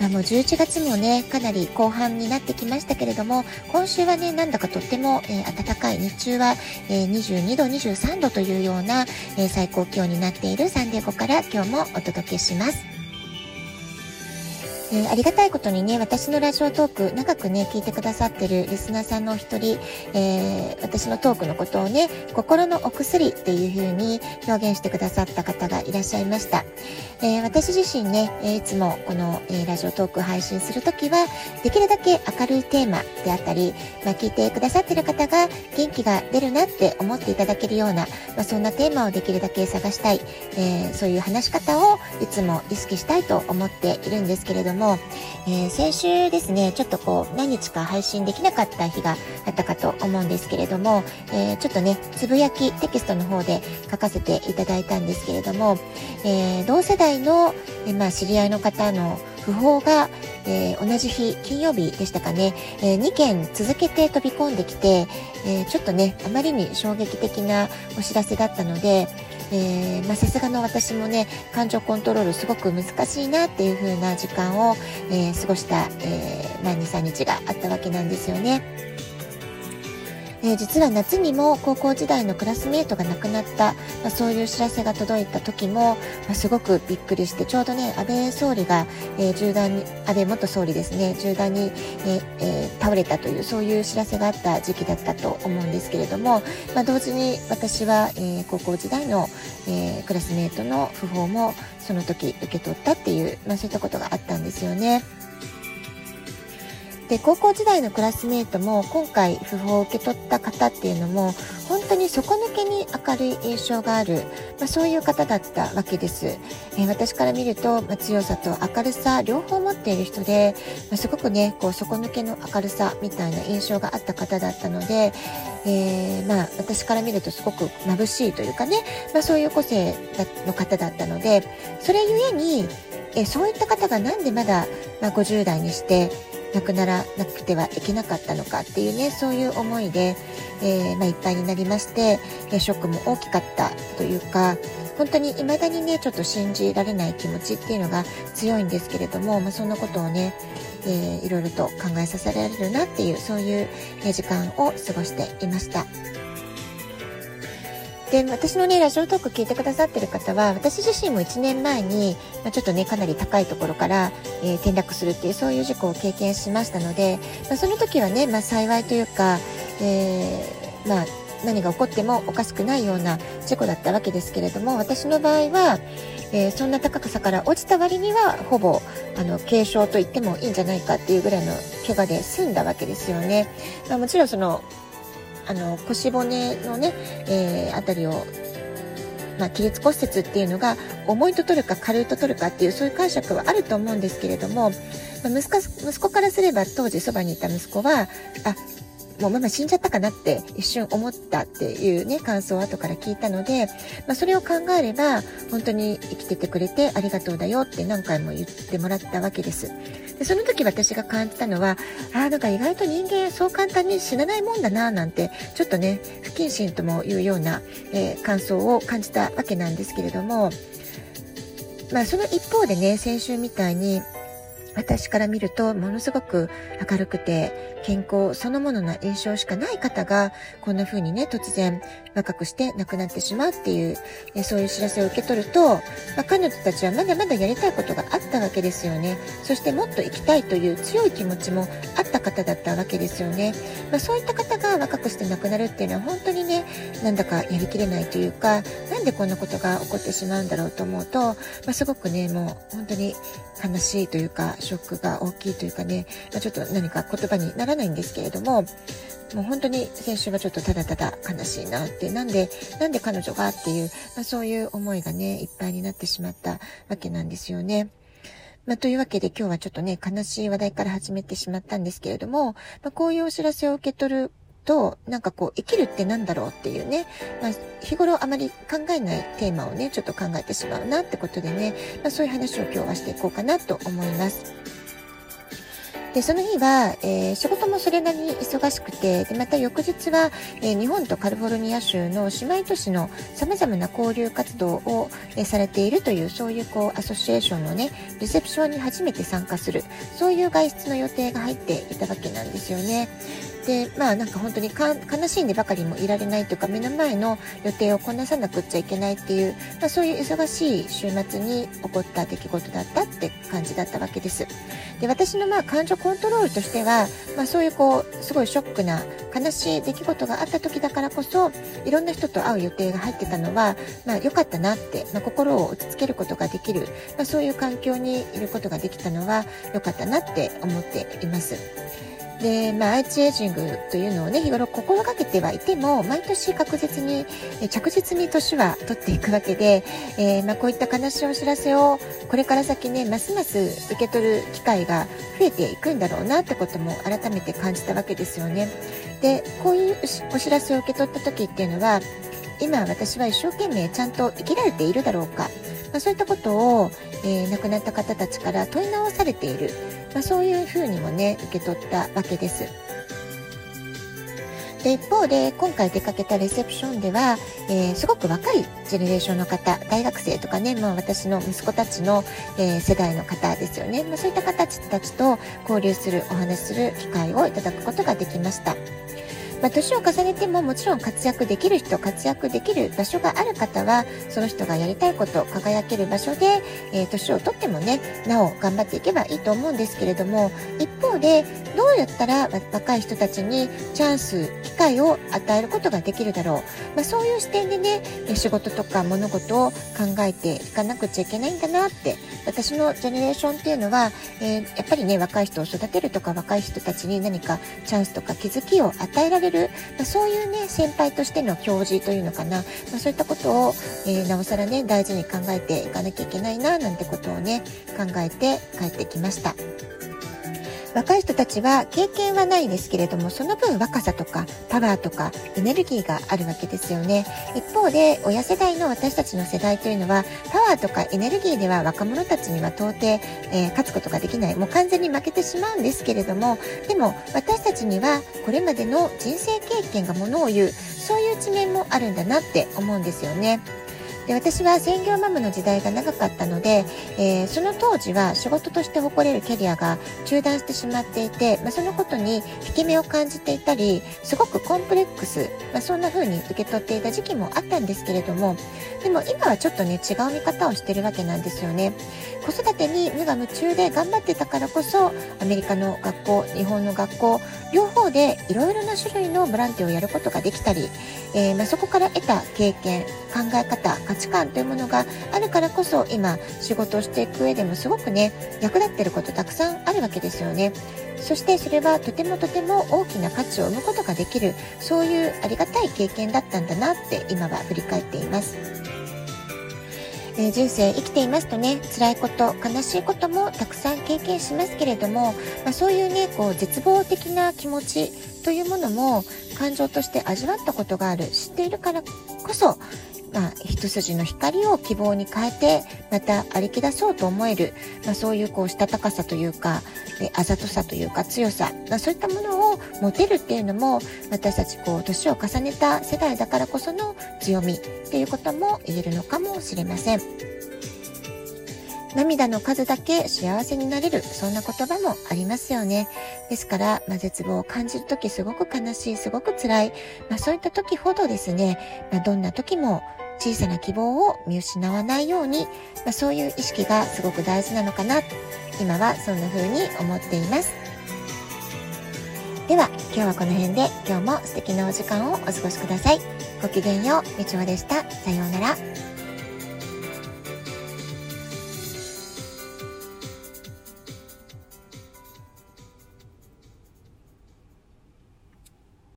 あの、11月もね、かなり後半になってきましたけれども、今週はね、なんだかとっても、えー、暖かい、日中は、えー、22度、23度というような、えー、最高気温になっているサンデーゴから今日もお届けします。えー、ありがたいことにね、私のラジオトーク、長くね、聞いてくださってるリスナーさんのお一人、えー、私のトークのことをね、心のお薬っていう風に表現してくださった方がいらっしゃいました。えー、私自身ね、えいつもこの、えラジオトーク配信するときは、できるだけ明るいテーマであったり、まあ、聞いてくださってる方が元気が出るなって思っていただけるような、まあ、そんなテーマをできるだけ探したい、えそういう話し方をいつも意識したいと思っているんですけれども、も、えー、先週ですね、ちょっとこう、何日か配信できなかった日があったかと思うんですけれども、えー、ちょっとね、つぶやきテキストの方で書かせていただいたんですけれども、えー、同世代の、えまあ、知り合いの方の訃報が、えー、同じ日、金曜日でしたかね、えー、2件続けて飛び込んできて、えー、ちょっとね、あまりに衝撃的なお知らせだったので、えー、ま、さすがの私もね、感情コントロールすごく難しいなっていう風な時間を、えー、過ごした、えー、まあ、2、3日があったわけなんですよね。えー、実は夏にも高校時代のクラスメートが亡くなった、まあ、そういう知らせが届いた時も、まあ、すごくびっくりしてちょうどね安倍総理が、えー、銃弾に安倍元総理ですね銃弾に、ええー、倒れたというそういう知らせがあった時期だったと思うんですけれども、まあ、同時に私は、え、高校時代の、え、クラスメートの訃報もその時受け取ったっていう、まあ、そういったことがあったんですよね。で高校時代のクラスメートも今回訃報を受け取った方っていうのも本当に底抜けに明るい印象がある、まあ、そういう方だったわけです、えー、私から見ると、まあ、強さと明るさ両方持っている人で、まあ、すごくねこう底抜けの明るさみたいな印象があった方だったので、えー、まあ私から見るとすごく眩しいというかね、まあ、そういう個性の方だったのでそれゆえにえそういった方がなんでまだ、まあ、50代にして亡くならなくてはいけなかったのかっていうねそういう思いで、えー、まあ、いっぱいになりまして、えショックも大きかったというか本当に未だにねちょっと信じられない気持ちっていうのが強いんですけれども、まあ、そんなことをね、えー、いろいろと考えさせられるなっていうそういう時間を過ごしていました。で、私のね、ラジオトーク聞いてくださってる方は、私自身も1年前に、まあ、ちょっとね、かなり高いところから、えー、転落するっていう、そういう事故を経験しましたので、まあ、その時はね、まあ、幸いというか、えー、まあ、何が起こってもおかしくないような事故だったわけですけれども、私の場合は、えー、そんな高さから落ちた割には、ほぼ、あの、軽傷と言ってもいいんじゃないかっていうぐらいの怪我で済んだわけですよね。まあ、もちろんその、あの腰骨のね、えー、あたりをまあ、起立骨折っていうのが重いと取るか軽いと取るかっていうそういう解釈はあると思うんですけれども、まあ、息子息子からすれば当時そばにいた息子はあもうママ死んじゃったかなって一瞬思ったっていうね、感想を後から聞いたので、まあ、それを考えれば、本当に生きててくれてありがとうだよって何回も言ってもらったわけです。でその時私が感じたのは、ああ、なんか意外と人間そう簡単に死なないもんだな、なんて、ちょっとね、不謹慎ともいうような、えー、感想を感じたわけなんですけれども、まあその一方でね、先週みたいに、私から見るとものすごく明るくて健康そのものの印象しかない方がこんな風にね突然若くして亡くなってしまうっていうそういう知らせを受け取ると、まあ、彼女たちはまだまだやりたいことがあったわけですよね。そしてもっと生きたいという強い気持ちもあった方だったわけですよね、まあ、そういった方が若くして亡くなるっていうのは本当にねなんだかやりきれないというかなんでこんなことが起こってしまうんだろうと思うと、まあ、すごくねもう本当に悲しいというかショックが大きいというかね、まあ、ちょっと何か言葉にならないんですけれども、もう本当に先週はちょっとただただ悲しいなって、なんで、なんで彼女がっていう、まあ、そういう思いがね、いっぱいになってしまったわけなんですよね。まあ、というわけで今日はちょっとね、悲しい話題から始めてしまったんですけれども、まあ、こういうお知らせを受け取ると、なんかこう、生きるって何だろうっていうね、まあ、日頃あまり考えないテーマをね、ちょっと考えてしまうなってことでね、まあ、そういう話を今日はしていこうかなと思います。で、その日は、えー、仕事もそれなりに忙しくて、で、また翌日は、えー、日本とカリフォルニア州の姉妹都市の様々な交流活動を、えー、されているという、そういうこう、アソシエーションのね、リセプションに初めて参加する、そういう外出の予定が入っていたわけなんですよね。でまあなんか本当に悲しんでばかりもいられないというか目の前の予定をこなさなくっちゃいけないっていう、まあ、そういう忙しい週末に起こった出来事だったって感じだったわけです。で私のまあ感情コントロールとしては、まあ、そういうこうすごいショックな悲しい出来事があった時だからこそいろんな人と会う予定が入ってたのは、まあ、良かったなって、まあ、心を落ち着けることができる、まあ、そういう環境にいることができたのは良かったなって思っています。で、まあ、アイチエイジングというのをね、日頃心がけてはいても、毎年確実に、着実に年は取っていくわけで、えー、まあ、こういった悲しいお知らせを、これから先ね、ますます受け取る機会が増えていくんだろうなってことも改めて感じたわけですよね。で、こういうお知らせを受け取った時っていうのは、今私は一生懸命ちゃんと生きられているだろうか、まあ、そういったことを、えー、亡くなった方たちから問い直されている。まあ、そういうふうにもね受け取ったわけです。で一方で今回出かけたレセプションでは、えー、すごく若いジェネレーションの方大学生とかね、まあ、私の息子たちの、えー、世代の方ですよね、まあ、そういった方たちと交流するお話しする機会をいただくことができました。まあ、年を重ねてももちろん活躍できる人、活躍できる場所がある方は、その人がやりたいこと、輝ける場所で、えー、年をとってもね、なお頑張っていけばいいと思うんですけれども、一方で、どうやったら若い人たちにチャンス、機会を与えることができるだろう。まあ、そういう視点でね、仕事とか物事を考えていかなくちゃいけないんだなって、私のジェネレーションっていうのは、えー、やっぱりね、若い人を育てるとか、若い人たちに何かチャンスとか気づきを与えられるる、まあ、そういうね、先輩としての教示というのかな、まあ、そういったことを、えー、なおさらね、大事に考えていかなきゃいけないな、なんてことをね、考えて帰ってきました。若い人たちは経験はないですけれども、その分若さとかパワーとかエネルギーがあるわけですよね。一方で、親世代の私たちの世代というのは、パワーとかエネルギーでは若者たちには到底、えー、勝つことができない。もう完全に負けてしまうんですけれども、でも私たちにはこれまでの人生経験がものを言う、そういう一面もあるんだなって思うんですよね。で私は専業マムの時代が長かったので、えー、その当時は仕事として誇れるキャリアが中断してしまっていて、まあ、そのことに引け目を感じていたりすごくコンプレックス、まあ、そんな風に受け取っていた時期もあったんですけれどもでも今はちょっとね違う見方をしてるわけなんですよね。子育てに無我夢中で頑張ってたからこそアメリカの学校日本の学校両方でいろいろな種類のボランティアをやることができたり、えー、まあ、そこから得た経験考え方価値観というものがあるからこそ今仕事をしていく上でもすごくね役立ってることたくさんあるわけですよね。そしてそれはとてもとても大きな価値を生むことができるそういうありがたい経験だったんだなって今は振り返っています。えー、人生生きていますとね辛いこと悲しいこともたくさん経験しますけれども、まあ、そういうねこう絶望的な気持ちというものも感情として味わったことがある。知っているからこそまあ、一筋の光を希望に変えて、また歩き出そうと思える、まあ、そういうこう、したたかさというか、あざとさというか強さ、まあ、そういったものを持てるっていうのも、私たちこう、年を重ねた世代だからこその強みっていうことも言えるのかもしれません。涙の数だけ幸せになれる、そんな言葉もありますよね。ですから、まあ、絶望を感じるときすごく悲しい、すごく辛い、まあ、そういった時ほどですね、まあ、どんな時も小さな希望を見失わないように、まあ、そういう意識がすごく大事なのかな。今はそんな風に思っています。では、今日はこの辺で今日も素敵なお時間をお過ごしください。ごきげんよう、みちおでした。さようなら。